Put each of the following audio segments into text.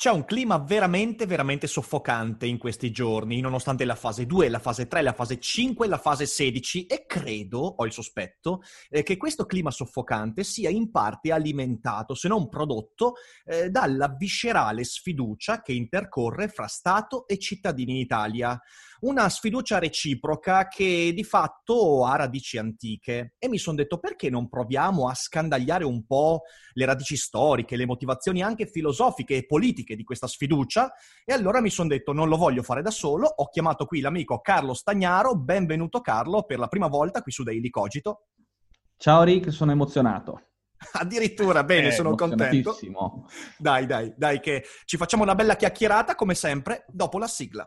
C'è un clima veramente, veramente soffocante in questi giorni, nonostante la fase 2, la fase 3, la fase 5 e la fase 16 e credo, ho il sospetto, eh, che questo clima soffocante sia in parte alimentato, se non prodotto, eh, dalla viscerale sfiducia che intercorre fra Stato e cittadini in Italia una sfiducia reciproca che di fatto ha radici antiche e mi sono detto perché non proviamo a scandagliare un po' le radici storiche, le motivazioni anche filosofiche e politiche di questa sfiducia e allora mi sono detto non lo voglio fare da solo, ho chiamato qui l'amico Carlo Stagnaro, benvenuto Carlo per la prima volta qui su Daily Cogito. Ciao Rick, sono emozionato. Addirittura, bene, eh, sono contento. Dai, dai, dai, che ci facciamo una bella chiacchierata come sempre dopo la sigla.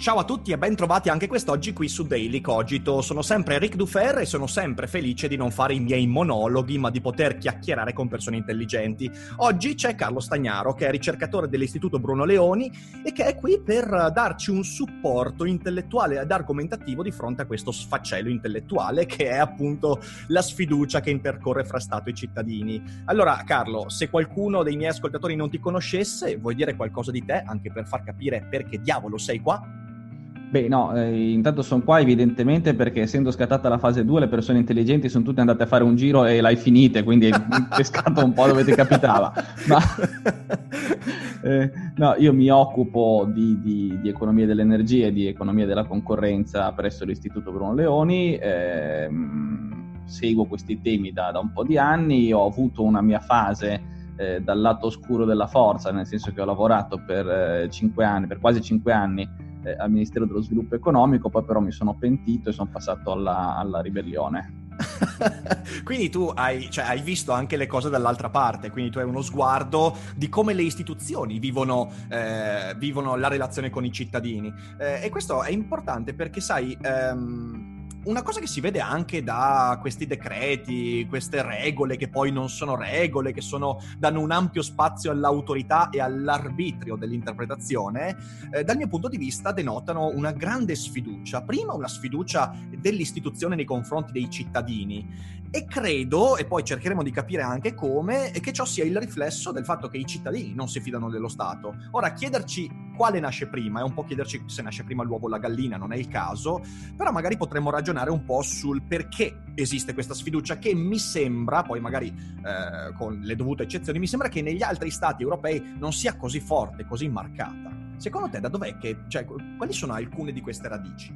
Ciao a tutti e ben trovati anche quest'oggi qui su Daily Cogito. Sono sempre Rick Dufer e sono sempre felice di non fare i miei monologhi, ma di poter chiacchierare con persone intelligenti. Oggi c'è Carlo Stagnaro, che è ricercatore dell'Istituto Bruno Leoni e che è qui per darci un supporto intellettuale ed argomentativo di fronte a questo sfaccello intellettuale che è appunto la sfiducia che intercorre fra Stato e cittadini. Allora, Carlo, se qualcuno dei miei ascoltatori non ti conoscesse, vuoi dire qualcosa di te, anche per far capire perché diavolo sei qua? Beh, no, eh, intanto sono qua evidentemente perché essendo scattata la fase 2 le persone intelligenti sono tutte andate a fare un giro e l'hai finita, quindi pescato un po' dove ti capitava. Ma eh, no, io mi occupo di, di, di, economia dell'energia e di economia della concorrenza presso l'Istituto Bruno Leoni. Eh, seguo questi temi da, da, un po' di anni, ho avuto una mia fase eh, dal lato oscuro della forza, nel senso che ho lavorato per, eh, cinque anni, per quasi 5 anni eh, al Ministero dello Sviluppo Economico, poi però mi sono pentito e sono passato alla, alla ribellione. quindi tu hai, cioè, hai, visto anche le cose dall'altra parte, quindi tu hai uno sguardo di come le istituzioni vivono, eh, vivono la relazione con i cittadini. Eh, e questo è importante perché, sai, ehm, una cosa che si vede anche da questi decreti, queste regole che poi non sono regole, che sono, danno un ampio spazio all'autorità e all'arbitrio dell'interpretazione, eh, dal mio punto di vista denotano una grande sfiducia. Prima una sfiducia dell'istituzione nei confronti dei cittadini e credo, e poi cercheremo di capire anche come, che ciò sia il riflesso del fatto che i cittadini non si fidano dello Stato. Ora, chiederci quale nasce prima, è un po' chiederci se nasce prima l'uovo o la gallina, non è il caso, però magari potremmo ragionare un po' sul perché esiste questa sfiducia che mi sembra, poi magari eh, con le dovute eccezioni, mi sembra che negli altri stati europei non sia così forte, così marcata. Secondo te da dov'è che, cioè, quali sono alcune di queste radici?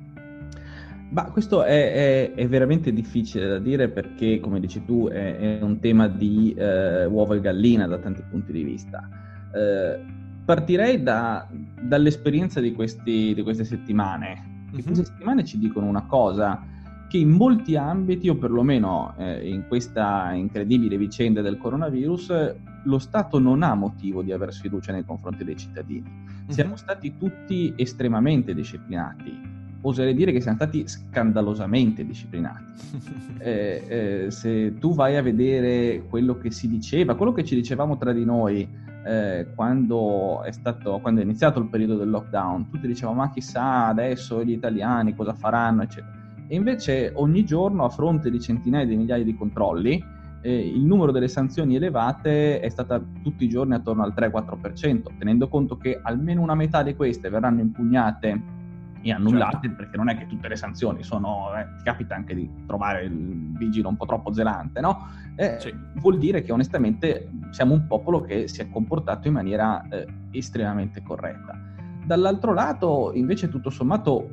Ma questo è, è, è, veramente difficile da dire perché, come dici tu, è, è un tema di eh, uovo e gallina da tanti punti di vista. Eh, partirei da, dall'esperienza di, questi, di, queste settimane. Mm-hmm. Queste settimane ci dicono una cosa che in molti ambiti, o perlomeno eh, in questa incredibile vicenda del coronavirus, lo Stato non ha motivo di aver sfiducia nei confronti dei cittadini. Mm-hmm. Siamo stati tutti estremamente disciplinati oserei dire che siamo stati scandalosamente disciplinati. eh, eh, se tu vai a vedere quello che si diceva, quello che ci dicevamo tra di noi eh, quando, è stato, quando è iniziato il periodo del lockdown, tutti dicevano ma chissà adesso gli italiani cosa faranno, eccetera. E invece ogni giorno, a fronte di centinaia di migliaia di controlli, eh, il numero delle sanzioni elevate è stata tutti i giorni attorno al 3-4%, tenendo conto che almeno una metà di queste verranno impugnate e annullate certo. perché non è che tutte le sanzioni sono, eh, ti capita anche di trovare il vigile un po' troppo zelante, no? Eh, sì. Vuol dire che onestamente siamo un popolo che si è comportato in maniera eh, estremamente corretta. Dall'altro lato, invece, tutto sommato,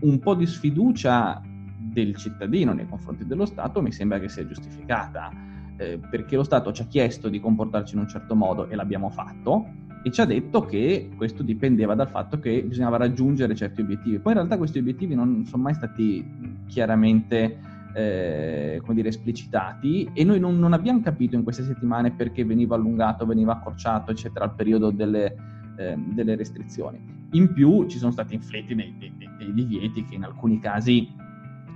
un po' di sfiducia del cittadino nei confronti dello Stato mi sembra che sia giustificata, eh, perché lo Stato ci ha chiesto di comportarci in un certo modo e l'abbiamo fatto, e ci ha detto che questo dipendeva dal fatto che bisognava raggiungere certi obiettivi. Poi in realtà questi obiettivi non sono mai stati chiaramente eh, come dire, esplicitati e noi non, non, abbiamo capito in queste settimane perché veniva allungato, veniva accorciato, eccetera, il periodo delle, eh, delle restrizioni. In più ci sono stati inflitti dei, dei, dei divieti che in alcuni casi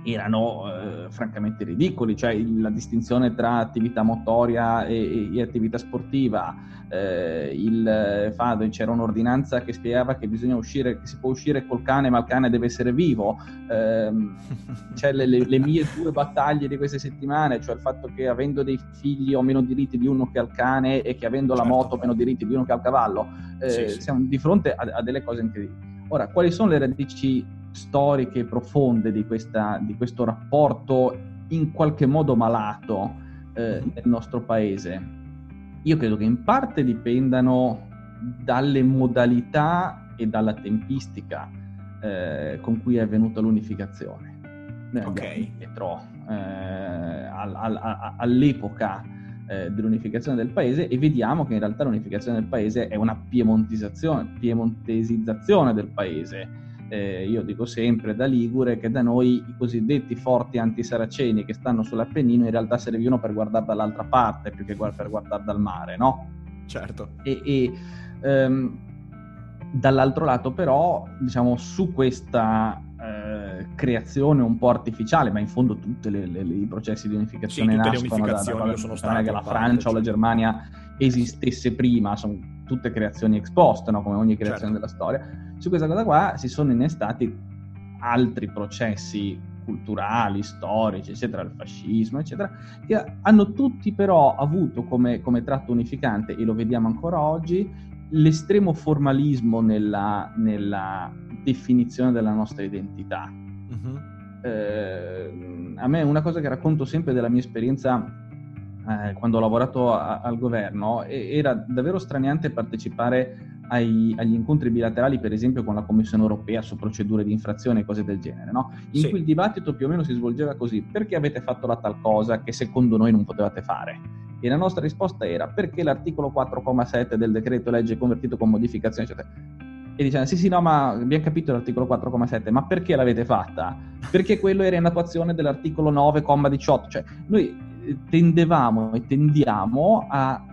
erano eh, francamente ridicoli, cioè la distinzione tra attività motoria e, e attività sportiva, eh, il Fado, c'era un'ordinanza che spiegava che bisogna uscire, che si può uscire col cane ma il cane deve essere vivo, eh, cioè le, le, le, mie due battaglie di queste settimane, cioè il fatto che avendo dei figli ho meno diritti di uno che al cane e che avendo certo. la moto ho meno diritti di uno che al cavallo, eh, sì, sì. siamo di fronte a, a delle cose incredibili. Ora, quali sono le radici storiche profonde di, questa, di questo rapporto in qualche modo malato eh, nel nostro paese? Io credo che in parte dipendano dalle modalità e dalla tempistica eh, con cui è avvenuta l'unificazione. Noi okay. dietro eh, all, all, all'epoca eh, dell'unificazione del paese e vediamo che in realtà l'unificazione del paese è una piemontesizzazione del paese eh, io dico sempre da Ligure che da noi i cosiddetti forti antisaraceni che stanno sull'Appennino in realtà servivano per guardare dall'altra parte più che per guardare dal mare, no? Certo. E, e ehm, dall'altro lato però, diciamo, su questa eh, creazione un po' artificiale, ma in fondo tutti i processi di unificazione sì, nascono da, da, da, sono state, che la Francia o la Germania esistesse prima, sono tutte creazioni ex post, no? come ogni creazione certo. della storia. Su questa cosa qua si sono innestati altri processi culturali, storici, eccetera, il fascismo, eccetera, che hanno tutti però avuto come, come tratto unificante, e lo vediamo ancora oggi, l'estremo formalismo nella, nella definizione della nostra identità. Uh-huh. Eh, a me una cosa che racconto sempre della mia esperienza eh, quando ho lavorato a, al governo, era davvero straniante partecipare ai, agli incontri bilaterali, per esempio con la Commissione europea su procedure di infrazione e cose del genere, no? in sì. cui il dibattito più o meno si svolgeva così, perché avete fatto la tal cosa che secondo noi non potevate fare? E la nostra risposta era perché l'articolo 4,7 del decreto legge convertito con modificazioni, eccetera. E dicevano, sì, sì, no, ma abbiamo capito l'articolo 4,7, ma perché l'avete fatta? Perché quello era in attuazione dell'articolo 9,18. Cioè, noi tendevamo e tendiamo a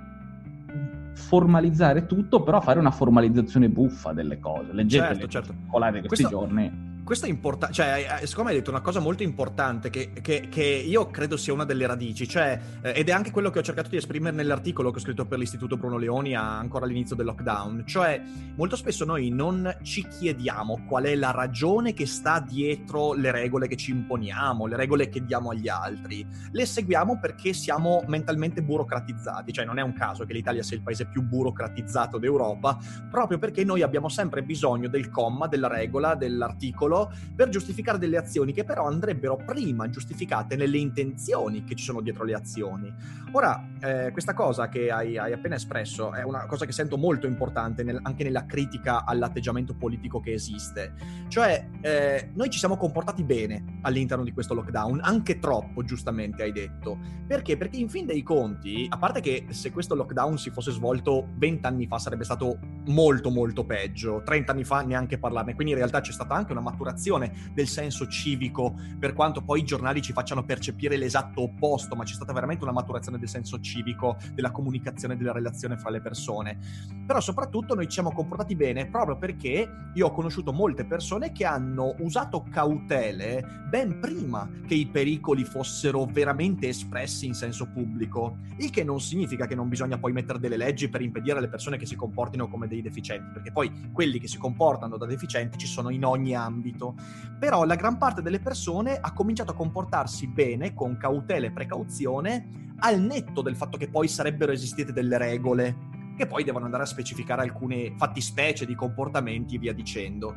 formalizzare tutto, però a fare una formalizzazione buffa delle cose. Leggete certo, certo. questi Questo... giorni questo è importante, cioè, secondo me hai detto una cosa molto importante che, che, che io credo sia una delle radici, cioè, eh, ed è anche quello che ho cercato di esprimere nell'articolo che ho scritto per l'Istituto Bruno Leoni a, ancora all'inizio del lockdown, cioè, molto spesso noi non ci chiediamo qual è la ragione che sta dietro le regole che ci imponiamo, le regole che diamo agli altri, le seguiamo perché siamo mentalmente burocratizzati, cioè non è un caso che l'Italia sia il paese più burocratizzato d'Europa, proprio perché noi abbiamo sempre bisogno del comma, della regola, dell'articolo, per giustificare delle azioni che però andrebbero prima giustificate nelle intenzioni che ci sono dietro le azioni. Ora, eh, questa cosa che hai, hai, appena espresso è una cosa che sento molto importante nel, anche nella critica all'atteggiamento politico che esiste. Cioè, eh, noi ci siamo comportati bene all'interno di questo lockdown, anche troppo, giustamente hai detto. Perché? Perché in fin dei conti, a parte che se questo lockdown si fosse svolto vent'anni fa sarebbe stato molto molto peggio, 30 anni fa neanche parlarne, quindi in realtà c'è stata anche una maturazione maturazione del senso civico, per quanto poi i giornali ci facciano percepire l'esatto opposto, ma c'è stata veramente una maturazione del senso civico, della comunicazione, della relazione fra le persone. Però soprattutto noi ci siamo comportati bene proprio perché io ho conosciuto molte persone che hanno usato cautele ben prima che i pericoli fossero veramente espressi in senso pubblico, il che non significa che non bisogna poi mettere delle leggi per impedire alle persone che si comportino come dei deficienti, perché poi quelli che si comportano da deficienti ci sono in ogni ambito ambito, però la gran parte delle persone ha cominciato a comportarsi bene, con cautela e precauzione, al netto del fatto che poi sarebbero esistite delle regole, che poi devono andare a specificare alcune fattispecie di comportamenti e via dicendo.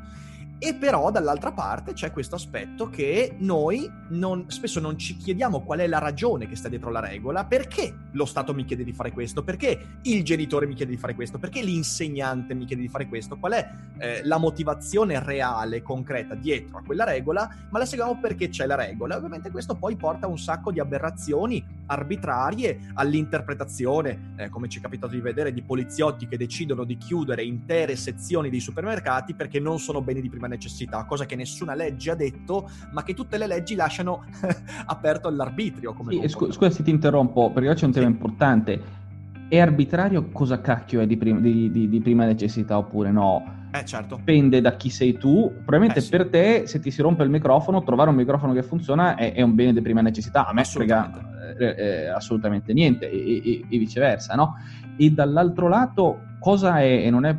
E però dall'altra parte c'è questo aspetto che noi non, spesso non ci chiediamo qual è la ragione che sta dietro la regola, perché lo Stato mi chiede di fare questo, perché il genitore mi chiede di fare questo, perché l'insegnante mi chiede di fare questo, qual è eh, la motivazione reale, concreta dietro a quella regola, ma la seguiamo perché c'è la regola. Ovviamente questo poi porta a un sacco di aberrazioni arbitrarie, all'interpretazione, eh, come ci è capitato di vedere, di poliziotti che decidono di chiudere intere sezioni dei supermercati perché non sono beni di prima necessità, cosa che nessuna legge ha detto, ma che tutte le leggi lasciano aperto all'arbitrio. Come sì, scu- scusa se ti interrompo, perché c'è un tema sì. importante. È arbitrario cosa cacchio è di, prim- di, di, di prima necessità oppure no? Eh, certo. Dipende da chi sei tu. Probabilmente eh, sì. per te, se ti si rompe il microfono, trovare un microfono che funziona è, è un bene di prima necessità. A me frega eh, eh, assolutamente niente, e, e, e, viceversa, no? E dall'altro lato, cosa è e non è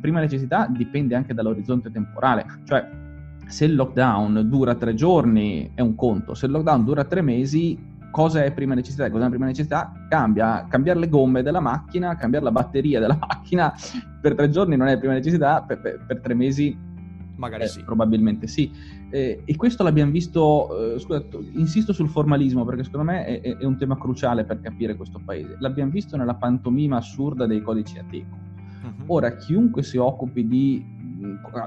prima necessità dipende anche dall'orizzonte temporale. Cioè, se il lockdown dura tre giorni è un conto, se il lockdown dura tre mesi cosa è prima necessità e cosa è prima necessità cambia. Cambiare le gomme della macchina, cambiare la batteria della macchina per tre giorni non è prima necessità, per, per, per tre mesi magari eh, sì. Probabilmente sì. Eh, e questo l'abbiamo visto, eh, scusa, insisto sul formalismo perché secondo me è, è, un tema cruciale per capire questo paese. L'abbiamo visto nella pantomima assurda dei codici Ateco. Uh-huh. Ora, chiunque si occupi di,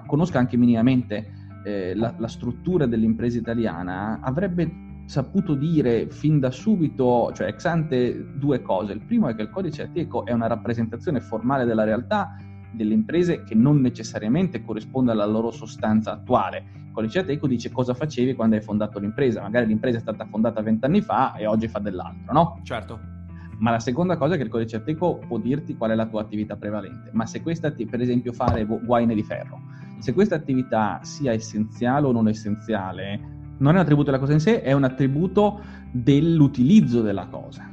conosca anche minimamente eh, la, la struttura dell'impresa italiana, avrebbe saputo dire fin da subito, cioè ex ante, due cose. Il primo è che il codice Ateco è una rappresentazione formale della realtà delle imprese che non necessariamente corrisponde alla loro sostanza attuale. Il codice Ateco dice cosa facevi quando hai fondato l'impresa. Magari l'impresa è stata fondata vent'anni fa e oggi fa dell'altro, no? Certo. Ma la seconda cosa è che il codice Ateco può dirti qual è la tua attività prevalente. Ma se questa, per esempio, fare guaine di ferro, se questa attività sia essenziale o non essenziale, non è un attributo della cosa in sé, è un attributo dell'utilizzo della cosa.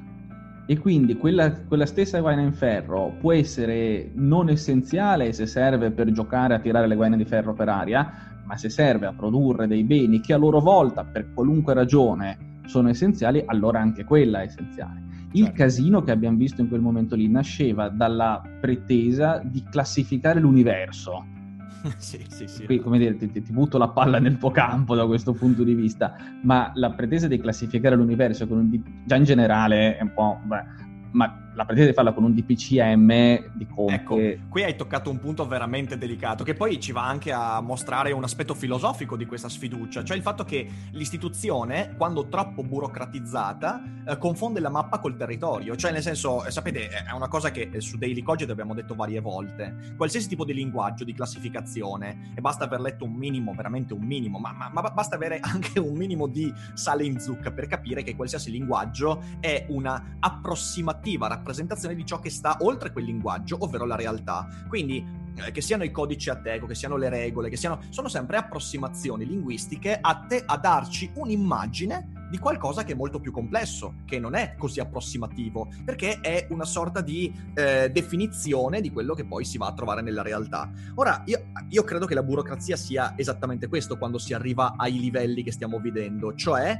E quindi quella, quella stessa guaina in ferro può essere non essenziale se serve per giocare a tirare le guaine di ferro per aria, ma se serve a produrre dei beni che a loro volta, per qualunque ragione, sono essenziali, allora anche quella è essenziale. Il certo. casino che abbiamo visto in quel momento lì nasceva dalla pretesa di classificare l'universo sì, sì, sì. Qui, come dire, ti, ti, butto la palla nel tuo campo da questo punto di vista, ma la pretesa di classificare l'universo con un, già in generale è un po'... Beh, ma la pretesa di farla con un DPCM di Conte. Ecco, qui hai toccato un punto veramente delicato, che poi ci va anche a mostrare un aspetto filosofico di questa sfiducia, cioè il fatto che l'istituzione, quando troppo burocratizzata, eh, confonde la mappa col territorio. Cioè, nel senso, eh, sapete, è una cosa che su Daily Cogit abbiamo detto varie volte. Qualsiasi tipo di linguaggio, di classificazione, e basta aver letto un minimo, veramente un minimo, ma, ma, ma basta avere anche un minimo di sale in zucca per capire che qualsiasi linguaggio è una approssimativa rappresentazione rappresentazione di ciò che sta oltre quel linguaggio, ovvero la realtà. Quindi eh, che siano i codici a teco, che siano le regole, che siano sono sempre approssimazioni linguistiche atte a darci un'immagine di qualcosa che è molto più complesso, che non è così approssimativo, perché è una sorta di eh, definizione di quello che poi si va a trovare nella realtà. Ora, io, io credo che la burocrazia sia esattamente questo quando si arriva ai livelli che stiamo vedendo, cioè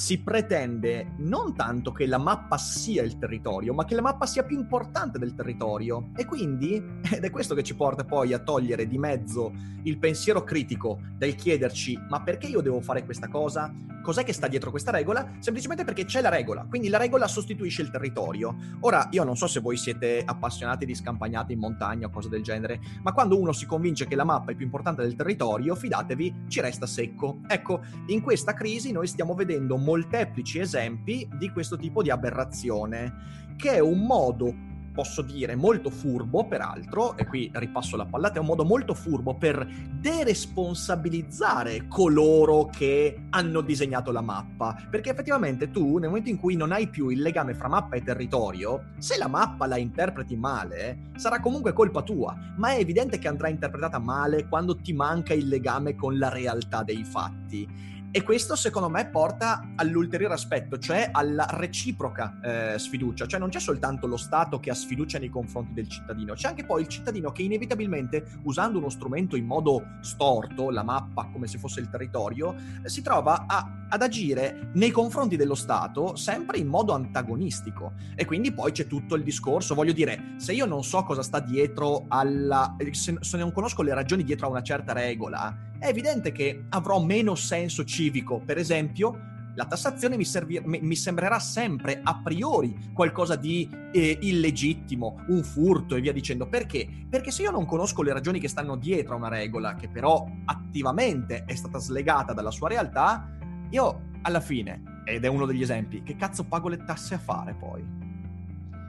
si pretende non tanto che la mappa sia il territorio, ma che la mappa sia più importante del territorio. E quindi, ed è questo che ci porta poi a togliere di mezzo il pensiero critico del chiederci ma perché io devo fare questa cosa? Cos'è che sta dietro questa regola? Semplicemente perché c'è la regola, quindi la regola sostituisce il territorio. Ora, io non so se voi siete appassionati di scampagnate in montagna o cose del genere, ma quando uno si convince che la mappa è più importante del territorio, fidatevi, ci resta secco. Ecco, in questa crisi noi stiamo vedendo molteplici esempi di questo tipo di aberrazione, che è un modo posso dire molto furbo, peraltro, e qui ripasso la pallata, è un modo molto furbo per deresponsabilizzare coloro che hanno disegnato la mappa. Perché effettivamente tu, nel momento in cui non hai più il legame fra mappa e territorio, se la mappa la interpreti male, sarà comunque colpa tua. Ma è evidente che andrà interpretata male quando ti manca il legame con la realtà dei fatti. E questo secondo me porta all'ulteriore aspetto, cioè alla reciproca eh, sfiducia, cioè non c'è soltanto lo Stato che ha sfiducia nei confronti del cittadino, c'è anche poi il cittadino che inevitabilmente, usando uno strumento in modo storto, la mappa come se fosse il territorio, eh, si trova a, ad agire nei confronti dello Stato sempre in modo antagonistico. E quindi poi c'è tutto il discorso, voglio dire, se io non so cosa sta dietro alla... se, se non conosco le ragioni dietro a una certa regola, è evidente che avrò meno senso civico. Per esempio, la tassazione mi, servir- mi, sembrerà sempre a priori qualcosa di eh, illegittimo, un furto e via dicendo. Perché? Perché se io non conosco le ragioni che stanno dietro a una regola, che però attivamente è stata slegata dalla sua realtà, io alla fine ed è uno degli esempi, che cazzo pago le tasse a fare poi?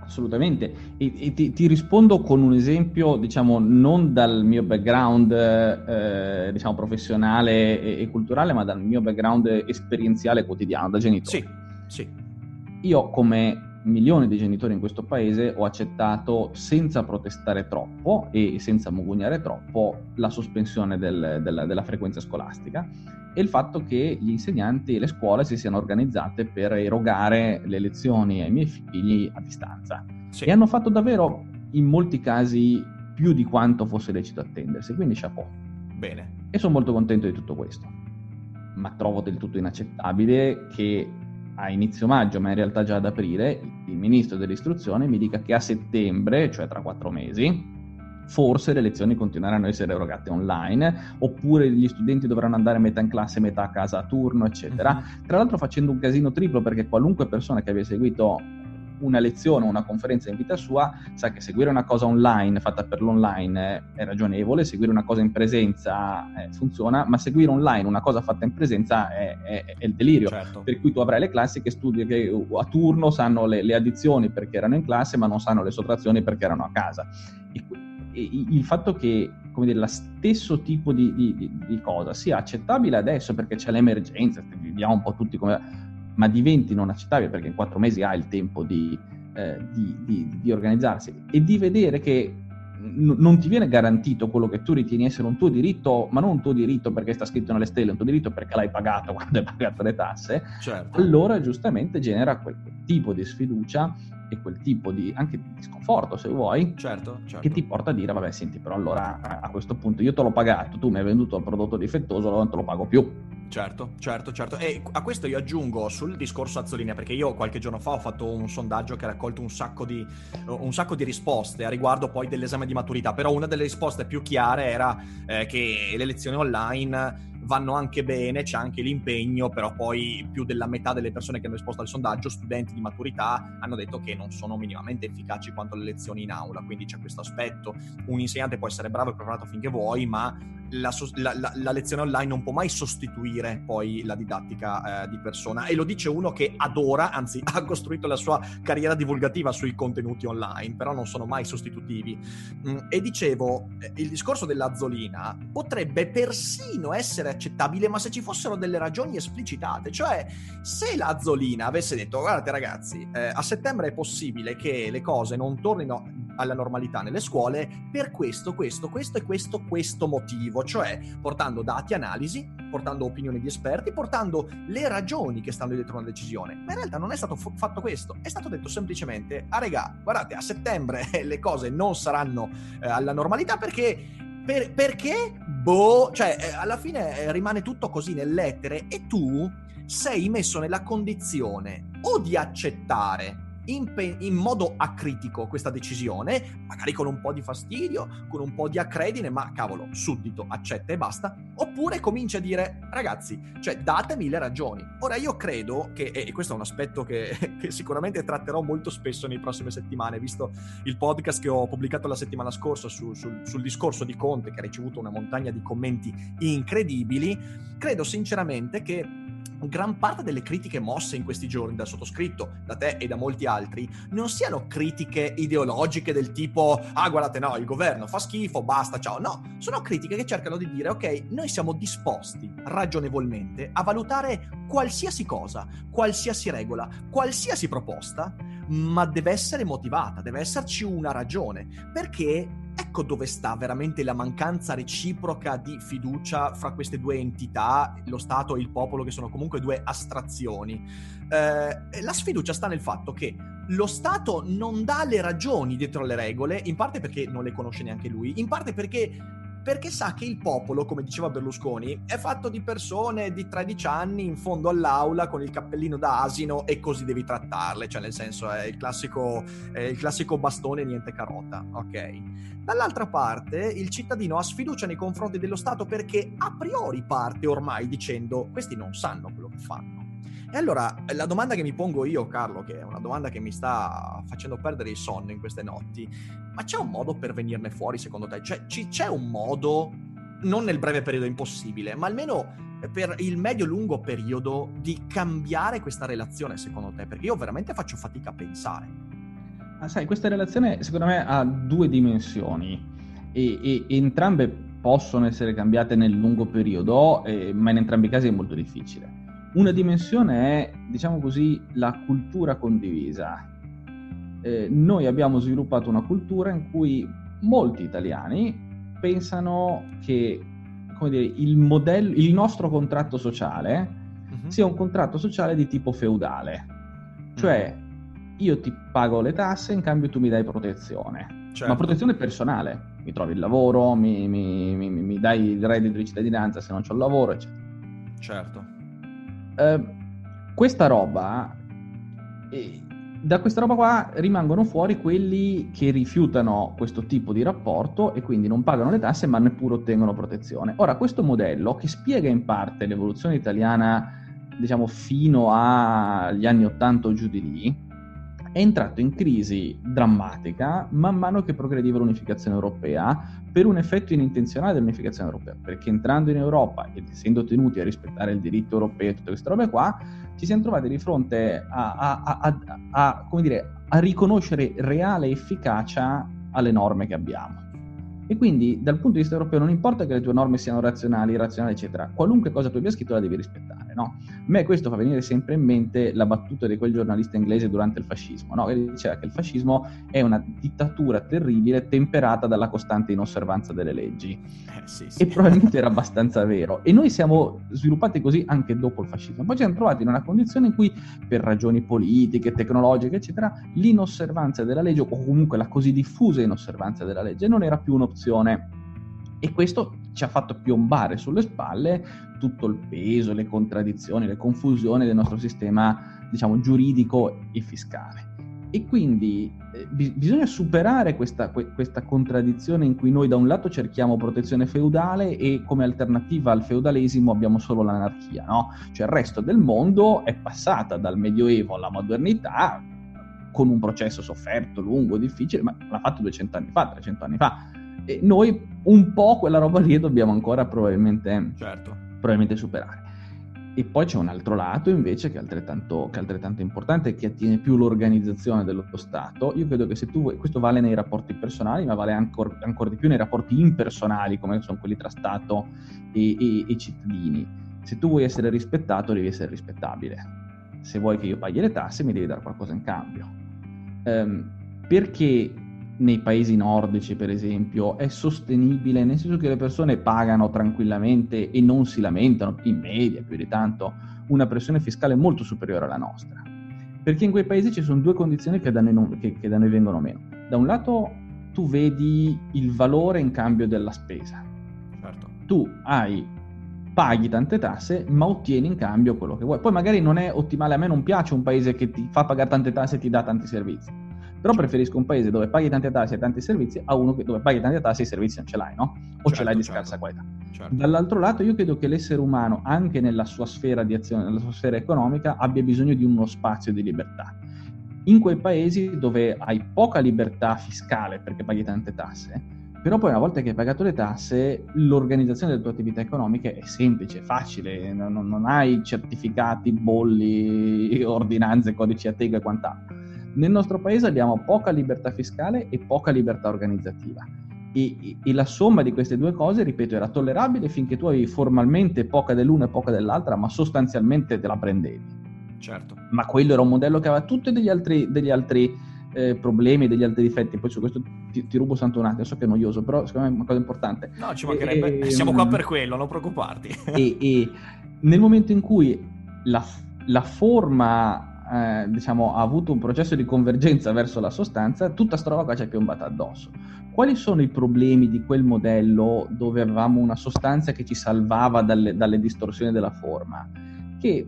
Assolutamente, e, e ti, ti, rispondo con un esempio, diciamo, non dal mio background, eh, diciamo, professionale e, e, culturale, ma dal mio background esperienziale quotidiano, da genitore. Sì, sì. Io, come milioni di genitori in questo paese, ho accettato senza protestare troppo e senza mugugnare troppo la sospensione del, della, della frequenza scolastica e il fatto che gli insegnanti e le scuole si siano organizzate per erogare le lezioni ai miei figli a distanza. Sì. E hanno fatto davvero, in molti casi, più di quanto fosse lecito attendersi, quindi chapeau. Bene. E sono molto contento di tutto questo. Ma trovo del tutto inaccettabile che a inizio maggio, ma in realtà già ad aprile, il ministro dell'istruzione mi dica che a settembre, cioè tra quattro mesi, forse le lezioni continueranno a essere erogate online, oppure gli studenti dovranno andare metà in classe, metà a casa a turno, eccetera. Mm-hmm. Tra l'altro facendo un casino triplo perché qualunque persona che abbia seguito una lezione o una conferenza in vita sua sa che seguire una cosa online fatta per l'online è ragionevole, seguire una cosa in presenza eh, funziona, ma seguire online una cosa fatta in presenza è, è, è il delirio. Certo. Per cui tu avrai le classi che studi che a turno sanno le, le, addizioni perché erano in classe, ma non sanno le sottrazioni perché erano a casa. E, il fatto che come dire, lo stesso tipo di, di, di, cosa sia accettabile adesso perché c'è l'emergenza, viviamo un po' tutti come... ma diventi non accettabile perché in quattro mesi hai il tempo di, eh, di organizzarsi e di vedere che n- non ti viene garantito quello che tu ritieni essere un tuo diritto, ma non un tuo diritto perché sta scritto nelle stelle, un tuo diritto perché l'hai pagato quando hai pagato le tasse, certo. allora giustamente genera quel tipo di sfiducia e quel tipo di anche di sconforto, se vuoi, certo, certo. che ti porta a dire, vabbè, senti, però allora a questo punto io te l'ho pagato, tu mi hai venduto il prodotto difettoso, allora non te lo pago più. Certo, certo, certo. E a questo io aggiungo sul discorso Azzolina, perché io qualche giorno fa ho fatto un sondaggio che ha raccolto un sacco di, un sacco di risposte a riguardo poi dell'esame di maturità, però una delle risposte più chiare era eh, che le lezioni online vanno anche bene, c'è anche l'impegno, però poi più della metà delle persone che hanno risposto al sondaggio, studenti di maturità, hanno detto che non sono minimamente efficaci quanto le lezioni in aula, quindi c'è questo aspetto. Un insegnante può essere bravo e preparato finché vuoi, ma la, la, la, lezione online non può mai sostituire poi la didattica eh, di persona e lo dice uno che adora, anzi ha costruito la sua carriera divulgativa sui contenuti online, però non sono mai sostitutivi. Mm, e dicevo, eh, il discorso dell'azzolina potrebbe persino essere accettabile, ma se ci fossero delle ragioni esplicitate, cioè se la Zolina avesse detto guardate ragazzi, eh, a settembre è possibile che le cose non tornino alla normalità nelle scuole per questo, questo, questo e questo, questo motivo, cioè portando dati, analisi, portando opinioni di esperti, portando le ragioni che stanno dietro una decisione. Ma in realtà non è stato f- fatto questo, è stato detto semplicemente, ah regà, guardate, a settembre le cose non saranno eh, alla normalità perché per, perché? Boh, cioè, eh, alla fine eh, rimane tutto così nelle lettere e tu sei messo nella condizione o di accettare in, pe- in, modo acritico questa decisione, magari con un po' di fastidio, con un po' di accredine, ma cavolo, suddito, accetta e basta, oppure comincia a dire, ragazzi, cioè datemi le ragioni. Ora io credo che, e questo è un aspetto che, che sicuramente tratterò molto spesso nei prossime settimane, visto il podcast che ho pubblicato la settimana scorsa su, su, sul discorso di Conte, che ha ricevuto una montagna di commenti incredibili, credo sinceramente che gran parte delle critiche mosse in questi giorni dal sottoscritto, da te e da molti altri, non siano critiche ideologiche del tipo ah guardate no, il governo fa schifo, basta, ciao. No, sono critiche che cercano di dire ok, noi siamo disposti ragionevolmente a valutare qualsiasi cosa, qualsiasi regola, qualsiasi proposta, ma deve essere motivata, deve esserci una ragione, perché Ecco dove sta veramente la mancanza reciproca di fiducia fra queste due entità, lo Stato e il popolo, che sono comunque due astrazioni. Eh, la sfiducia sta nel fatto che lo Stato non dà le ragioni dietro le regole, in parte perché non le conosce neanche lui, in parte perché perché sa che il popolo, come diceva Berlusconi, è fatto di persone di 13 anni in fondo all'aula con il cappellino da asino e così devi trattarle, cioè nel senso è il classico, è il classico bastone niente carota, ok? Dall'altra parte il cittadino ha sfiducia nei confronti dello Stato perché a priori parte ormai dicendo questi non sanno quello che fanno. E allora la domanda che mi pongo io, Carlo, che è una domanda che mi sta facendo perdere il sonno in queste notti, ma c'è un modo per venirne fuori secondo te? Cioè, c'è un modo, non nel breve periodo impossibile, ma almeno per il medio-lungo periodo di cambiare questa relazione, secondo te? Perché io veramente faccio fatica a pensare. Ah, sai, questa relazione secondo me ha due dimensioni e, e, e entrambe possono essere cambiate nel lungo periodo, eh, ma in entrambi i casi è molto difficile. Una dimensione è, diciamo così, la cultura condivisa. Eh, noi abbiamo sviluppato una cultura in cui molti italiani pensano che dire, il, modello, il nostro contratto sociale uh-huh. sia un contratto sociale di tipo feudale. Cioè, uh-huh. io ti pago le tasse, in cambio tu mi dai protezione. Certo. Ma protezione personale. Mi trovi il lavoro, mi, mi, mi, mi dai il reddito di cittadinanza se non c'ho il lavoro, eccetera. Certo. Uh, questa roba, da questa roba qua rimangono fuori quelli che rifiutano questo tipo di rapporto e quindi non pagano le tasse ma neppure ottengono protezione. Ora, questo modello che spiega in parte l'evoluzione italiana, diciamo, fino agli anni 80 o giù di lì, è entrato in crisi drammatica man mano che progrediva l'unificazione europea per un effetto inintenzionale dell'unificazione europea, perché entrando in Europa ed essendo tenuti a rispettare il diritto europeo e tutte queste robe qua, ci siamo trovati di fronte a, a, a, a dire, riconoscere reale efficacia alle norme che abbiamo. E quindi dal punto di vista europeo non importa che le tue norme siano razionali, irrazionali, eccetera, qualunque cosa tu abbia scritto la devi rispettare, no? A me questo fa venire sempre in mente la battuta di quel giornalista inglese durante il fascismo, no? Che diceva che il fascismo è una dittatura terribile temperata dalla costante inosservanza delle leggi. Eh, sì, sì. E probabilmente era abbastanza vero. E noi siamo sviluppati così anche dopo il fascismo. Poi ci siamo trovati in una condizione in cui, per ragioni politiche, tecnologiche, eccetera, l'inosservanza della legge, o comunque la così diffusa inosservanza della legge, non era più un'opzione. E questo ci ha fatto piombare sulle spalle tutto il peso, le contraddizioni, le confusioni del nostro sistema, diciamo, giuridico e fiscale. E quindi eh, bi- bisogna superare questa, que- questa, contraddizione in cui noi da un lato cerchiamo protezione feudale e come alternativa al feudalesimo abbiamo solo l'anarchia, no? Cioè il resto del mondo è passata dal Medioevo alla modernità con un processo sofferto, lungo, difficile, ma l'ha fatto 200 anni fa, 300 anni fa e noi un po' quella roba lì dobbiamo ancora probabilmente, certo. probabilmente superare. E poi c'è un altro lato invece che è altrettanto, che è altrettanto importante, che attiene più l'organizzazione dello Stato. Io credo che se tu questo vale nei rapporti personali, ma vale ancora, ancora di più nei rapporti impersonali, come sono quelli tra Stato e, e, e cittadini. Se tu vuoi essere rispettato, devi essere rispettabile. Se vuoi che io paghi le tasse, mi devi dare qualcosa in cambio. Um, perché nei paesi nordici, per esempio, è sostenibile, nel senso che le persone pagano tranquillamente e non si lamentano, in media più di tanto, una pressione fiscale molto superiore alla nostra. Perché in quei paesi ci sono due condizioni che da noi, non, che, che da noi vengono meno. Da un lato tu vedi il valore in cambio della spesa. Certo. Tu hai, paghi tante tasse, ma ottieni in cambio quello che vuoi. Poi magari non è ottimale, a me non piace un paese che ti fa pagare tante tasse e ti dà tanti servizi però preferisco un paese dove paghi tante tasse e tanti servizi a uno dove paghi tante tasse e i servizi non ce l'hai, no? O certo, ce l'hai di certo. scarsa qualità. Certo. Dall'altro lato, io credo che l'essere umano, anche nella sua sfera di azione, nella sua sfera economica, abbia bisogno di uno spazio di libertà. In quei paesi dove hai poca libertà fiscale perché paghi tante tasse, però poi una volta che hai pagato le tasse, l'organizzazione delle tue attività economiche è semplice, facile, non, non hai certificati, bolli, ordinanze, codici a tego e quant'altro nel nostro paese abbiamo poca libertà fiscale e poca libertà organizzativa. E, e, la somma di queste due cose, ripeto, era tollerabile finché tu avevi formalmente poca dell'una e poca dell'altra, ma sostanzialmente te la prendevi. Certo. Ma quello era un modello che aveva tutti degli altri, degli altri eh, problemi, degli altri difetti. Poi su questo ti, ti rubo santo un attimo, so che è noioso, però secondo me è una cosa importante. No, ci mancherebbe. E, Siamo qua per quello, non preoccuparti. e, nel momento in cui la, la forma eh, diciamo, ha avuto un processo di convergenza verso la sostanza, tutta sta roba qua ci è piombata addosso. Quali sono i problemi di quel modello dove avevamo una sostanza che ci salvava dalle, dalle distorsioni della forma? Che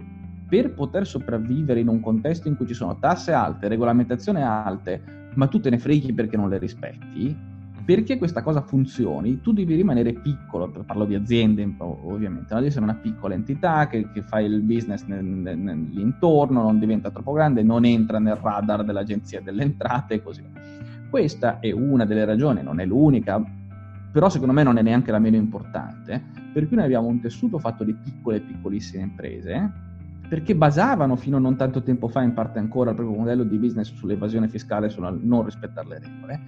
per poter sopravvivere in un contesto in cui ci sono tasse alte, regolamentazioni alte, ma tu te ne freghi perché non le rispetti, perché questa cosa funzioni, tu devi rimanere piccolo, parlo di aziende ovviamente, no? devi essere una piccola entità che, che fa il business nel, nel, nell'intorno, non diventa troppo grande, non entra nel radar dell'agenzia delle entrate e così via. Questa è una delle ragioni, non è l'unica, però secondo me non è neanche la meno importante, per cui noi abbiamo un tessuto fatto di piccole e piccolissime imprese, perché basavano fino a non tanto tempo fa, in parte ancora, il proprio modello di business sull'evasione fiscale e sul non rispettare le regole.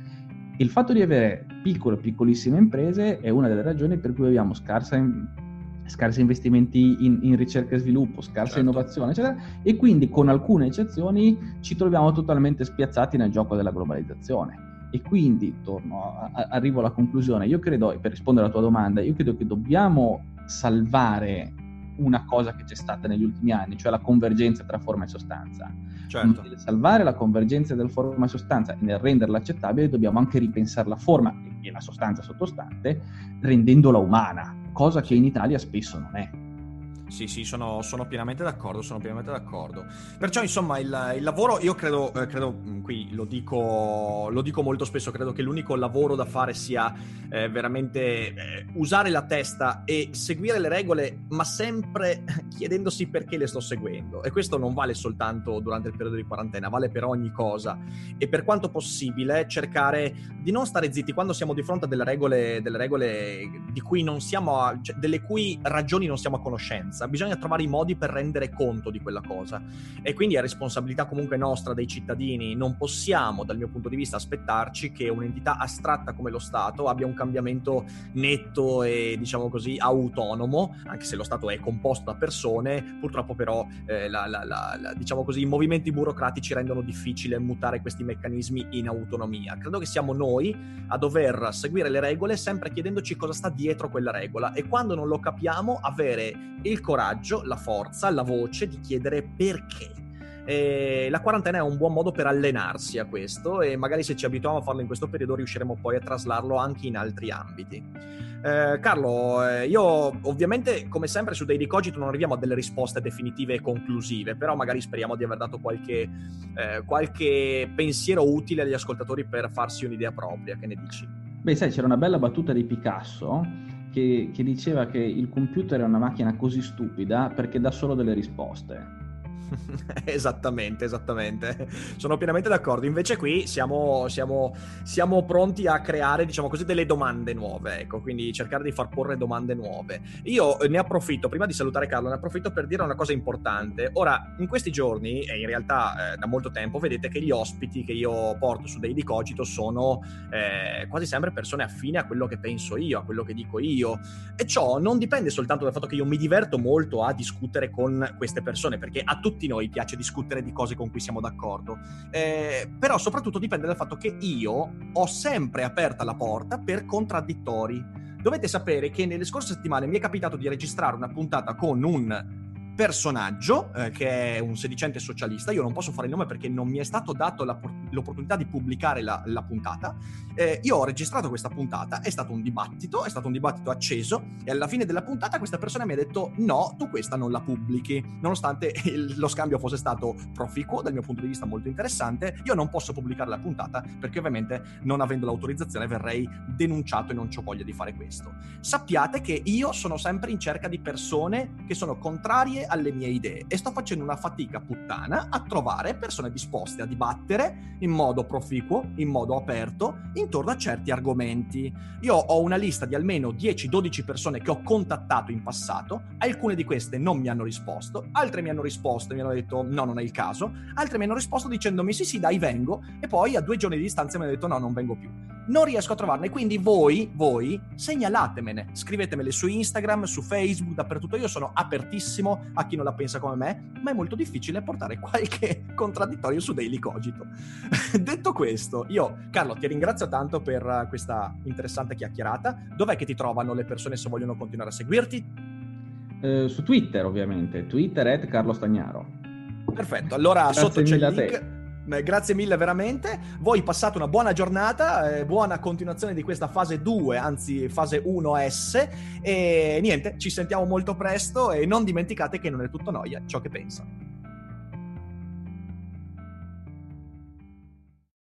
Il fatto di avere piccole piccolissime imprese è una delle ragioni per cui abbiamo scarsa scarsi investimenti in, in, ricerca e sviluppo, scarsa certo. innovazione, eccetera, e quindi con alcune eccezioni ci troviamo totalmente spiazzati nel gioco della globalizzazione. E quindi, torno, a, arrivo alla conclusione, io credo, per rispondere alla tua domanda, io credo che dobbiamo salvare una cosa che c'è stata negli ultimi anni, cioè la convergenza tra forma e sostanza. Certo. Nel salvare la convergenza del forma e sostanza e nel renderla accettabile dobbiamo anche ripensare la forma e la sostanza sottostante rendendola umana, cosa che in Italia spesso non è. Sì, sì, sono, sono, pienamente d'accordo, sono pienamente d'accordo. Perciò, insomma, il, il lavoro, io credo, eh, credo mm, qui lo dico, lo dico, molto spesso, credo che l'unico lavoro da fare sia eh, veramente eh, usare la testa e seguire le regole, ma sempre chiedendosi perché le sto seguendo. E questo non vale soltanto durante il periodo di quarantena, vale per ogni cosa. E per quanto possibile cercare di non stare zitti quando siamo di fronte a delle regole, delle regole di cui non siamo, a, cioè, delle cui ragioni non siamo a conoscenza differenza, bisogna trovare i modi per rendere conto di quella cosa. E quindi è responsabilità comunque nostra dei cittadini, non possiamo dal mio punto di vista aspettarci che un'entità astratta come lo Stato abbia un cambiamento netto e diciamo così autonomo, anche se lo Stato è composto da persone, purtroppo però eh, la, la, la, diciamo così, i movimenti burocratici rendono difficile mutare questi meccanismi in autonomia. Credo che siamo noi a dover seguire le regole sempre chiedendoci cosa sta dietro quella regola. E quando non lo capiamo avere il coraggio, la forza, la voce di chiedere perché. E la quarantena è un buon modo per allenarsi a questo e magari se ci abituiamo a farlo in questo periodo riusciremo poi a traslarlo anche in altri ambiti. Eh, Carlo, eh, io ovviamente come sempre su Daily Cogito non arriviamo a delle risposte definitive e conclusive, però magari speriamo di aver dato qualche, eh, qualche pensiero utile agli ascoltatori per farsi un'idea propria. Che ne dici? Beh, sai, c'era una bella battuta di Picasso che, che diceva che il computer è una macchina così stupida perché dà solo delle risposte. esattamente, esattamente. Sono pienamente d'accordo. Invece qui siamo, siamo, siamo, pronti a creare, diciamo così, delle domande nuove, ecco, quindi cercare di far porre domande nuove. Io ne approfitto, prima di salutare Carlo, ne approfitto per dire una cosa importante. Ora, in questi giorni, e in realtà eh, da molto tempo, vedete che gli ospiti che io porto su Daily Cogito sono eh, quasi sempre persone affine a quello che penso io, a quello che dico io. E ciò non dipende soltanto dal fatto che io mi diverto molto a discutere con queste persone, perché a tutti tutti noi piace discutere di cose con cui siamo d'accordo, eh, però soprattutto dipende dal fatto che io ho sempre aperta la porta per contraddittori. Dovete sapere che nelle scorse settimane mi è capitato di registrare una puntata con un personaggio eh, che è un sedicente socialista. Io non posso fare il nome perché non mi è stato dato la, l'opportunità di pubblicare la, la puntata. Eh, io ho registrato questa puntata, è stato un dibattito, è stato un dibattito acceso e alla fine della puntata questa persona mi ha detto no, tu questa non la pubblichi. Nonostante il, lo scambio fosse stato proficuo, dal mio punto di vista molto interessante, io non posso pubblicare la puntata perché ovviamente non avendo l'autorizzazione verrei denunciato e non ho voglia di fare questo. Sappiate che io sono sempre in cerca di persone che sono contrarie alle mie idee e sto facendo una fatica puttana a trovare persone disposte a dibattere in modo proficuo, in modo aperto, intorno a certi argomenti. Io ho una lista di almeno 10-12 persone che ho contattato in passato, alcune di queste non mi hanno risposto, altre mi hanno risposto e mi hanno detto no, non è il caso, altre mi hanno risposto dicendomi sì sì dai vengo e poi a due giorni di distanza mi hanno detto no, non vengo più non riesco a trovarne. Quindi voi, voi, segnalatemene, scrivetemele su Instagram, su Facebook, dappertutto. Io sono apertissimo a chi non la pensa come me, ma è molto difficile portare qualche contraddittorio su Daily Cogito. Detto questo, io, Carlo, ti ringrazio tanto per questa interessante chiacchierata. Dov'è che ti trovano le persone se vogliono continuare a seguirti? Eh, su Twitter, ovviamente. Twitter at Carlo Stagnaro. Perfetto, allora Grazie sotto c'è il link grazie mille veramente. Voi passate una buona giornata, eh, buona continuazione di questa fase 2, anzi fase 1S. E niente, ci sentiamo molto presto e non dimenticate che non è tutto noia ciò che pensa.